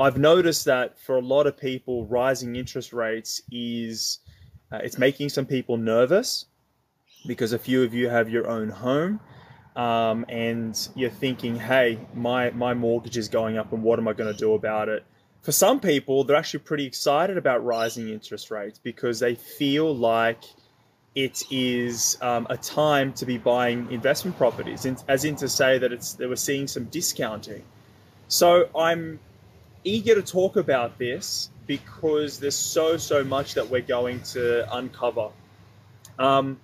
I've noticed that for a lot of people, rising interest rates is uh, it's making some people nervous because a few of you have your own home um, and you're thinking, hey, my, my mortgage is going up and what am I going to do about it? For some people, they're actually pretty excited about rising interest rates because they feel like it is um, a time to be buying investment properties, as in to say that it's they were seeing some discounting. So I'm eager to talk about this because there's so so much that we're going to uncover. Um,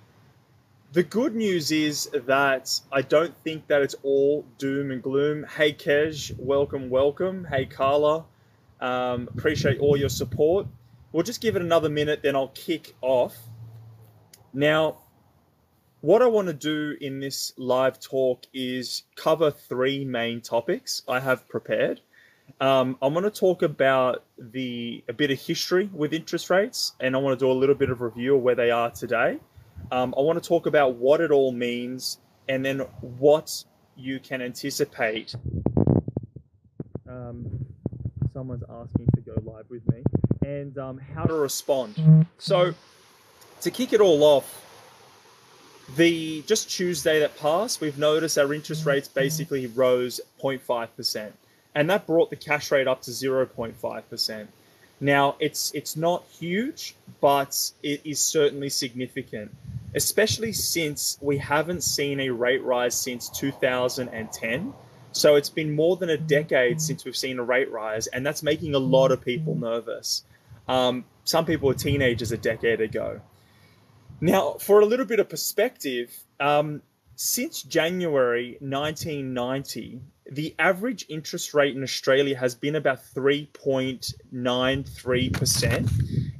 the good news is that I don't think that it's all doom and gloom. Hey Kej, welcome, welcome. Hey Carla, um, appreciate all your support. We'll just give it another minute, then I'll kick off. Now, what I want to do in this live talk is cover three main topics I have prepared. Um, I want to talk about the a bit of history with interest rates, and I want to do a little bit of review of where they are today. Um, I want to talk about what it all means, and then what you can anticipate. Um, someone's asking to go live with me, and um, how to respond. So, to kick it all off, the just Tuesday that passed, we've noticed our interest rates basically rose 0.5 percent and that brought the cash rate up to 0.5%. Now, it's it's not huge, but it is certainly significant, especially since we haven't seen a rate rise since 2010. So it's been more than a decade since we've seen a rate rise, and that's making a lot of people nervous. Um, some people were teenagers a decade ago. Now, for a little bit of perspective, um, since January 1990, the average interest rate in Australia has been about 3.93%.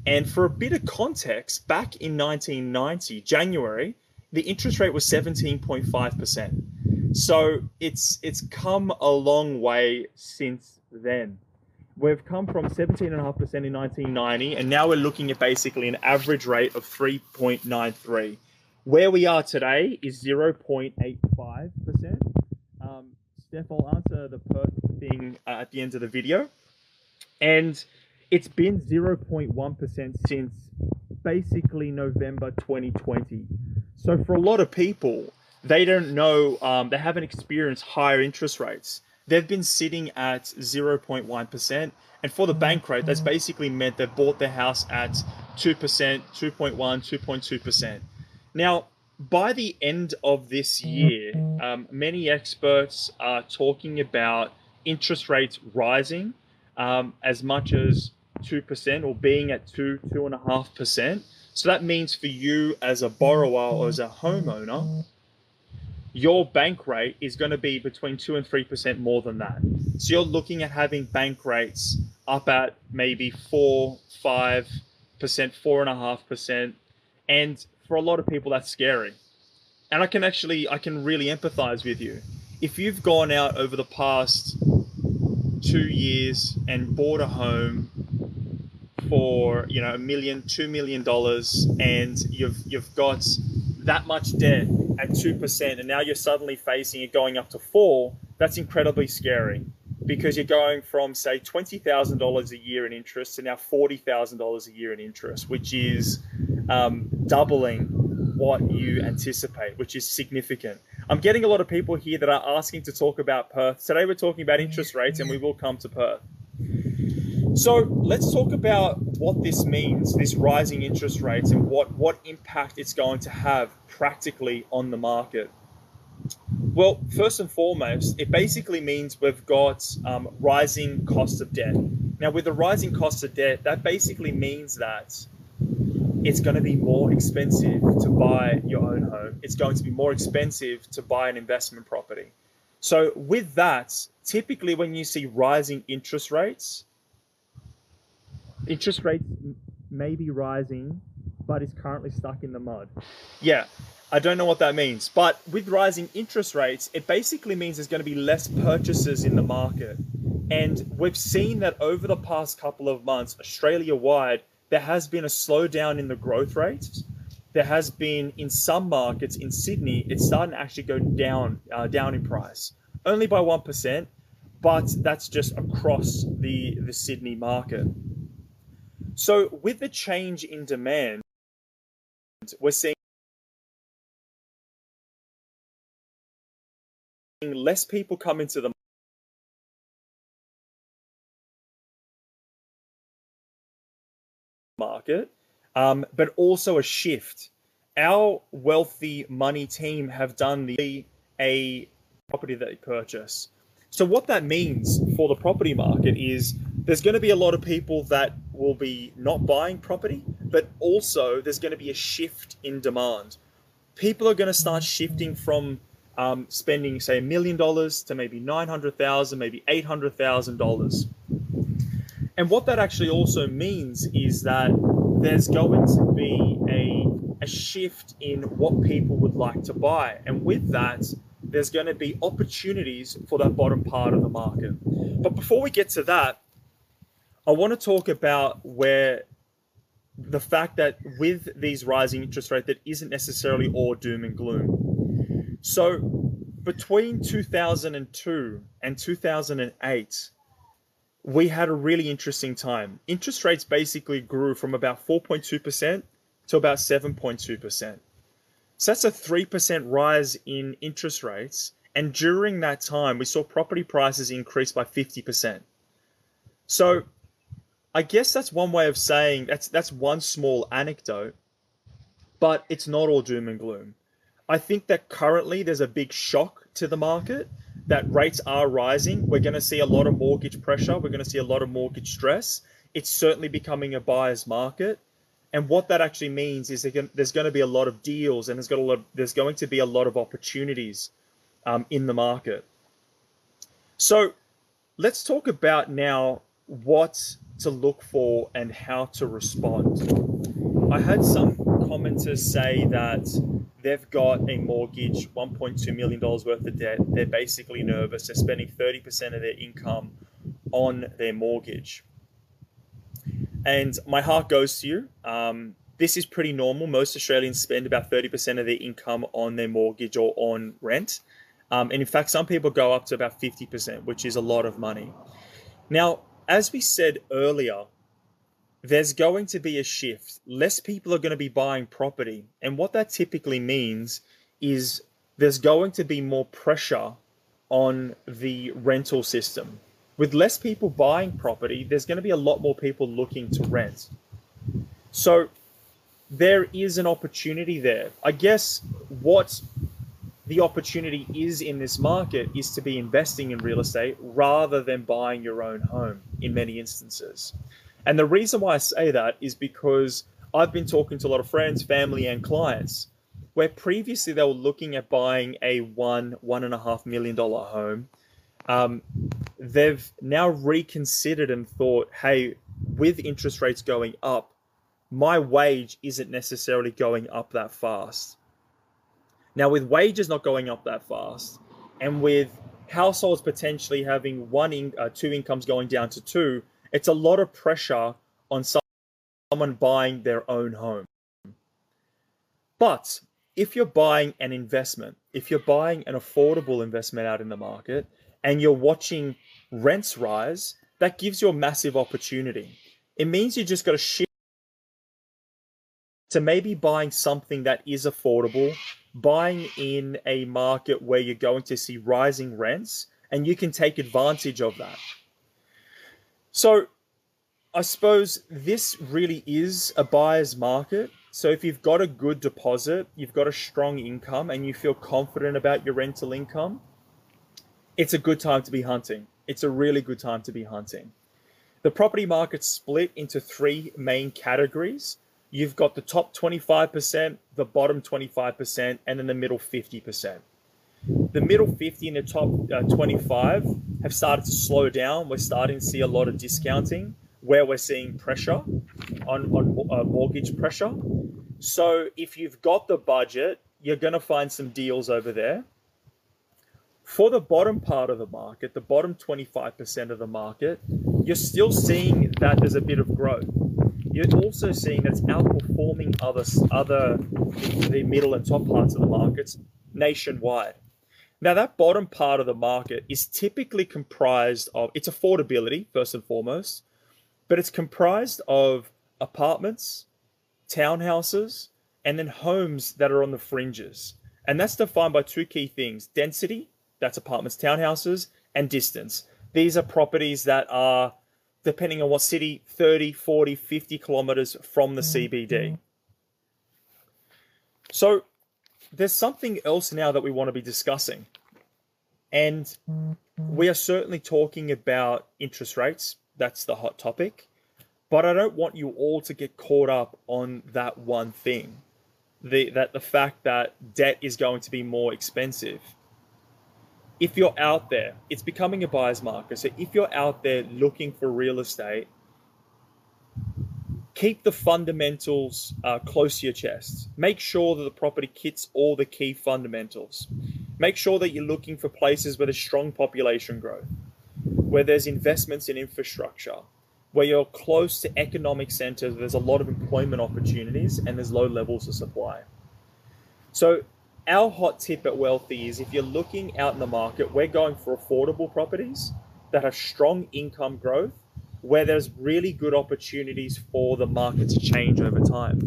And for a bit of context, back in 1990, January, the interest rate was 17.5%. So it's it's come a long way since then. We've come from 17.5% in 1990, and now we're looking at basically an average rate of 3.93. Where we are today is 0.85%. Um, I'll answer the Perth thing uh, at the end of the video. And it's been 0.1% since basically November 2020. So for a lot of people, they don't know, um, they haven't experienced higher interest rates. They've been sitting at 0.1%. And for the bank rate, that's basically meant they've bought their house at 2%, 2.1, 2.2%. Now, by the end of this year, um, many experts are talking about interest rates rising um, as much as 2% or being at 2, 2.5%. So that means for you as a borrower or as a homeowner, your bank rate is going to be between 2 and 3% more than that. So you're looking at having bank rates up at maybe 4, 5%, 4.5%. And for a lot of people, that's scary. And I can actually, I can really empathize with you. If you've gone out over the past two years and bought a home for, you know, a million, two million dollars, and you've you've got that much debt at two percent, and now you're suddenly facing it going up to four, that's incredibly scary because you're going from say twenty thousand dollars a year in interest to now forty thousand dollars a year in interest, which is um, doubling what you anticipate, which is significant. I'm getting a lot of people here that are asking to talk about Perth. Today we're talking about interest rates, and we will come to Perth. So let's talk about what this means, this rising interest rates, and what, what impact it's going to have practically on the market. Well, first and foremost, it basically means we've got um, rising cost of debt. Now, with the rising cost of debt, that basically means that it's going to be more expensive to buy your own home. It's going to be more expensive to buy an investment property. So, with that, typically when you see rising interest rates, interest rates may be rising, but it's currently stuck in the mud. Yeah, I don't know what that means. But with rising interest rates, it basically means there's going to be less purchases in the market. And we've seen that over the past couple of months, Australia wide, there has been a slowdown in the growth rates. There has been in some markets in Sydney, it's starting to actually go down uh, down in price, only by one percent. but that's just across the, the Sydney market. So, with the change in demand, we're seeing less people come into the market, um, but also a shift. Our wealthy money team have done the a property that they purchase. So what that means for the property market is there's going to be a lot of people that will be not buying property, but also there's going to be a shift in demand. People are going to start shifting from um, spending, say, a million dollars to maybe nine hundred thousand, maybe eight hundred thousand dollars. And what that actually also means is that there's going to be a, a shift in what people would like to buy, and with that, there's going to be opportunities for that bottom part of the market. But before we get to that, I want to talk about where the fact that with these rising interest rates, that isn't necessarily all doom and gloom. So between 2002 and 2008, we had a really interesting time. Interest rates basically grew from about 4.2% to about 7.2%. So that's a 3% rise in interest rates. And during that time, we saw property prices increase by 50%. So I guess that's one way of saying that's that's one small anecdote, but it's not all doom and gloom. I think that currently there's a big shock to the market that rates are rising. We're going to see a lot of mortgage pressure. We're going to see a lot of mortgage stress. It's certainly becoming a buyer's market. And what that actually means is there's going to be a lot of deals and there's, got a lot, there's going to be a lot of opportunities um, in the market. So let's talk about now what to look for and how to respond. I had some commenters say that they've got a mortgage, $1.2 million worth of debt. They're basically nervous. They're spending 30% of their income on their mortgage. And my heart goes to you. Um, this is pretty normal. Most Australians spend about 30% of their income on their mortgage or on rent. Um, and in fact, some people go up to about 50%, which is a lot of money. Now, as we said earlier, there's going to be a shift. Less people are going to be buying property. And what that typically means is there's going to be more pressure on the rental system with less people buying property, there's going to be a lot more people looking to rent. So there is an opportunity there. I guess what the opportunity is in this market is to be investing in real estate rather than buying your own home in many instances. And the reason why I say that is because I've been talking to a lot of friends, family, and clients where previously they were looking at buying a one, one and a half million dollar home um, they've now reconsidered and thought, hey, with interest rates going up, my wage isn't necessarily going up that fast. Now, with wages not going up that fast, and with households potentially having one in, uh, two incomes going down to two, it's a lot of pressure on someone buying their own home. But if you're buying an investment, if you're buying an affordable investment out in the market, and you're watching rents rise, that gives you a massive opportunity. It means you just got to shift to maybe buying something that is affordable, buying in a market where you're going to see rising rents, and you can take advantage of that. So, I suppose this really is a buyer's market. So, if you've got a good deposit, you've got a strong income, and you feel confident about your rental income, it's a good time to be hunting. It's a really good time to be hunting. The property market's split into three main categories. You've got the top 25%, the bottom 25%, and then the middle 50%. The middle 50 and the top uh, 25 have started to slow down. We're starting to see a lot of discounting where we're seeing pressure on, on uh, mortgage pressure. So if you've got the budget, you're going to find some deals over there. For the bottom part of the market, the bottom 25% of the market, you're still seeing that there's a bit of growth. You're also seeing that it's outperforming other, other the middle and top parts of the markets nationwide. Now, that bottom part of the market is typically comprised of its affordability, first and foremost, but it's comprised of apartments, townhouses, and then homes that are on the fringes. And that's defined by two key things density, that's apartments, townhouses, and distance. These are properties that are, depending on what city, 30, 40, 50 kilometers from the mm-hmm. CBD. Mm-hmm. So there's something else now that we want to be discussing. And we are certainly talking about interest rates. That's the hot topic. But I don't want you all to get caught up on that one thing. The, that the fact that debt is going to be more expensive. If you're out there, it's becoming a buyer's market. So if you're out there looking for real estate, keep the fundamentals uh, close to your chest. Make sure that the property hits all the key fundamentals. Make sure that you're looking for places where there's strong population growth, where there's investments in infrastructure, where you're close to economic centers, there's a lot of employment opportunities, and there's low levels of supply. So, our hot tip at Wealthy is if you're looking out in the market, we're going for affordable properties that have strong income growth where there's really good opportunities for the market to change over time.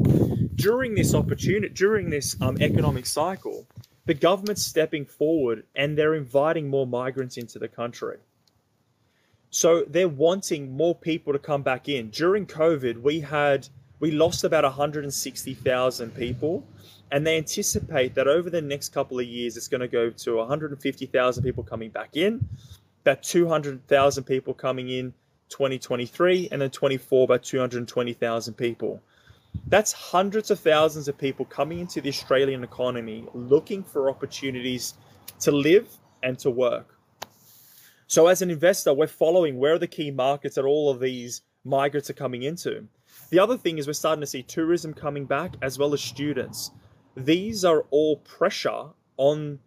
During this opportunity, during this um, economic cycle, the government's stepping forward and they're inviting more migrants into the country. So they're wanting more people to come back in. During COVID, we had we lost about 160,000 people, and they anticipate that over the next couple of years, it's going to go to 150,000 people coming back in, about 200,000 people coming in 2023 and then 24 by 220,000 people. That's hundreds of thousands of people coming into the Australian economy looking for opportunities to live and to work. So, as an investor, we're following where are the key markets that all of these migrants are coming into. The other thing is we're starting to see tourism coming back as well as students. These are all pressure on.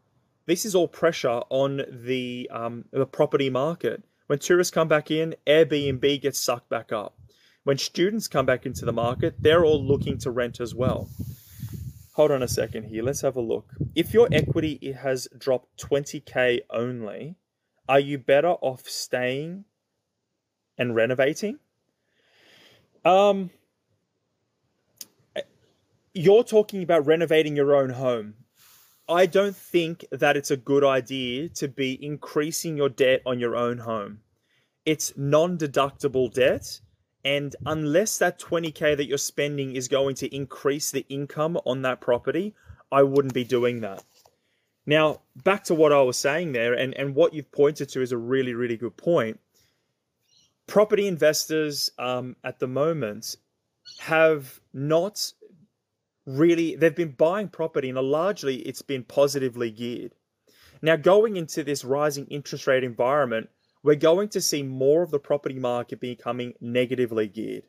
This is all pressure on the um, the property market. When tourists come back in, Airbnb gets sucked back up. When students come back into the market, they're all looking to rent as well. Hold on a second here. Let's have a look. If your equity has dropped 20k only, are you better off staying and renovating? Um, you're talking about renovating your own home. I don't think that it's a good idea to be increasing your debt on your own home. It's non deductible debt. And unless that 20K that you're spending is going to increase the income on that property, I wouldn't be doing that. Now, back to what I was saying there, and, and what you've pointed to is a really, really good point. Property investors um, at the moment have not really they've been buying property and largely it's been positively geared. Now going into this rising interest rate environment, we're going to see more of the property market becoming negatively geared.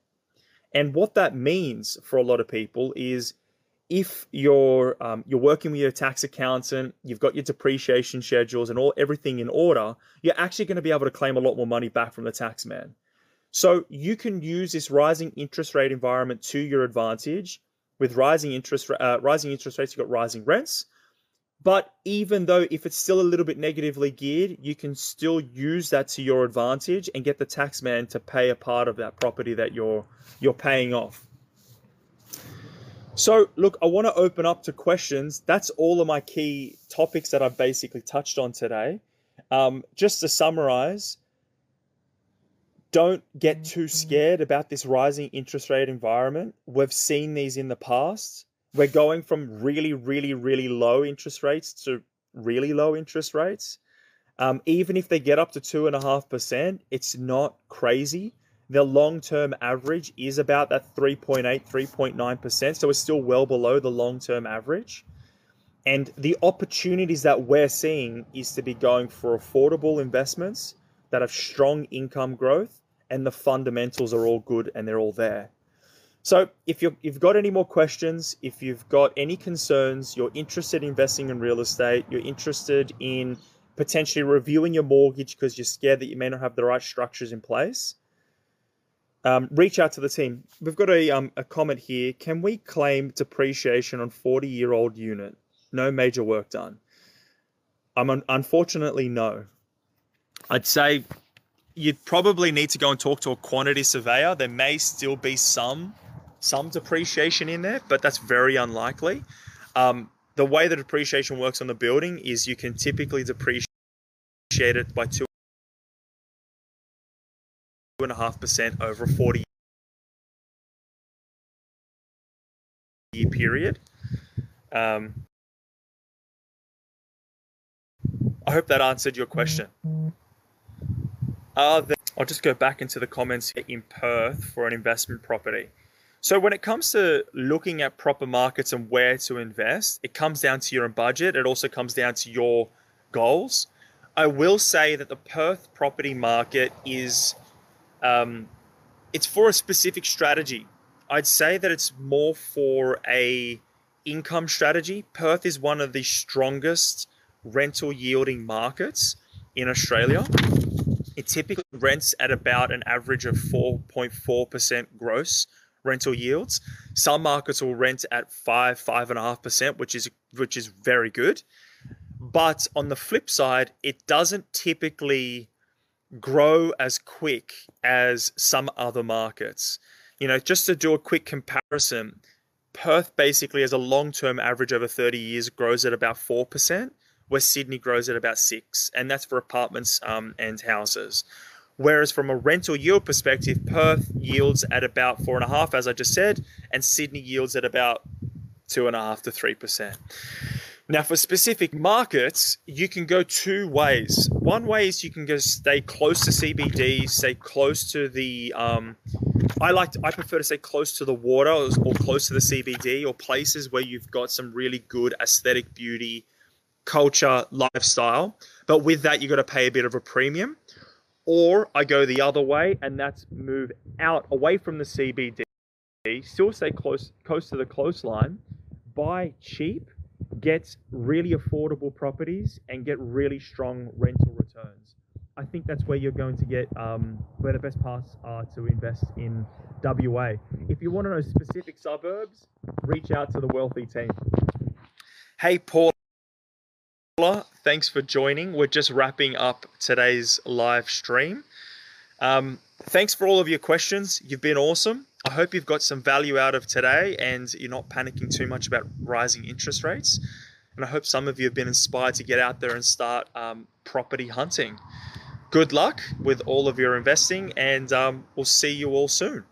And what that means for a lot of people is if you're um, you're working with your tax accountant, you've got your depreciation schedules and all everything in order, you're actually going to be able to claim a lot more money back from the tax man. So you can use this rising interest rate environment to your advantage with rising interest uh, rising interest rates, you've got rising rents. But even though if it's still a little bit negatively geared, you can still use that to your advantage and get the taxman to pay a part of that property that you're you're paying off. So, look, I want to open up to questions. That's all of my key topics that I've basically touched on today. Um, just to summarize, don't get too scared about this rising interest rate environment. We've seen these in the past. We're going from really, really, really low interest rates to really low interest rates. Um, even if they get up to two and a half percent, it's not crazy. The long term average is about that 3.8, 3.9%. So it's still well below the long term average. And the opportunities that we're seeing is to be going for affordable investments that have strong income growth and the fundamentals are all good and they're all there. So if you have got any more questions, if you've got any concerns, you're interested in investing in real estate, you're interested in potentially reviewing your mortgage because you're scared that you may not have the right structures in place, um, reach out to the team. We've got a, um, a comment here. Can we claim depreciation on 40 year old unit? No major work done. I'm un- unfortunately no. I'd say you'd probably need to go and talk to a quantity surveyor. There may still be some some depreciation in there, but that's very unlikely. Um, the way the depreciation works on the building is you can typically depreciate it by two and a half percent over a 40 year period. Um, I hope that answered your question. Uh, I'll just go back into the comments in Perth for an investment property. So when it comes to looking at proper markets and where to invest, it comes down to your budget. It also comes down to your goals. I will say that the Perth property market is um, it's for a specific strategy. I'd say that it's more for a income strategy. Perth is one of the strongest rental yielding markets in Australia. It typically rents at about an average of 4.4% gross rental yields. Some markets will rent at five, five and a half percent, which is which is very good. But on the flip side, it doesn't typically grow as quick as some other markets. You know, just to do a quick comparison, Perth basically has a long-term average over 30 years grows at about 4%, where Sydney grows at about 6 and that's for apartments um, and houses. Whereas from a rental yield perspective, Perth yields at about four and a half, as I just said, and Sydney yields at about two and a half to three percent. Now, for specific markets, you can go two ways. One way is you can go stay close to CBD, stay close to the. Um, I like to, I prefer to stay close to the water or close to the CBD or places where you've got some really good aesthetic beauty, culture, lifestyle. But with that, you've got to pay a bit of a premium. Or I go the other way, and that's move out away from the CBD, still stay close close to the coastline, buy cheap, get really affordable properties, and get really strong rental returns. I think that's where you're going to get um, where the best paths are to invest in WA. If you want to know specific suburbs, reach out to the wealthy team. Hey, Paul. Thanks for joining. We're just wrapping up today's live stream. Um, thanks for all of your questions. You've been awesome. I hope you've got some value out of today and you're not panicking too much about rising interest rates. And I hope some of you have been inspired to get out there and start um, property hunting. Good luck with all of your investing, and um, we'll see you all soon.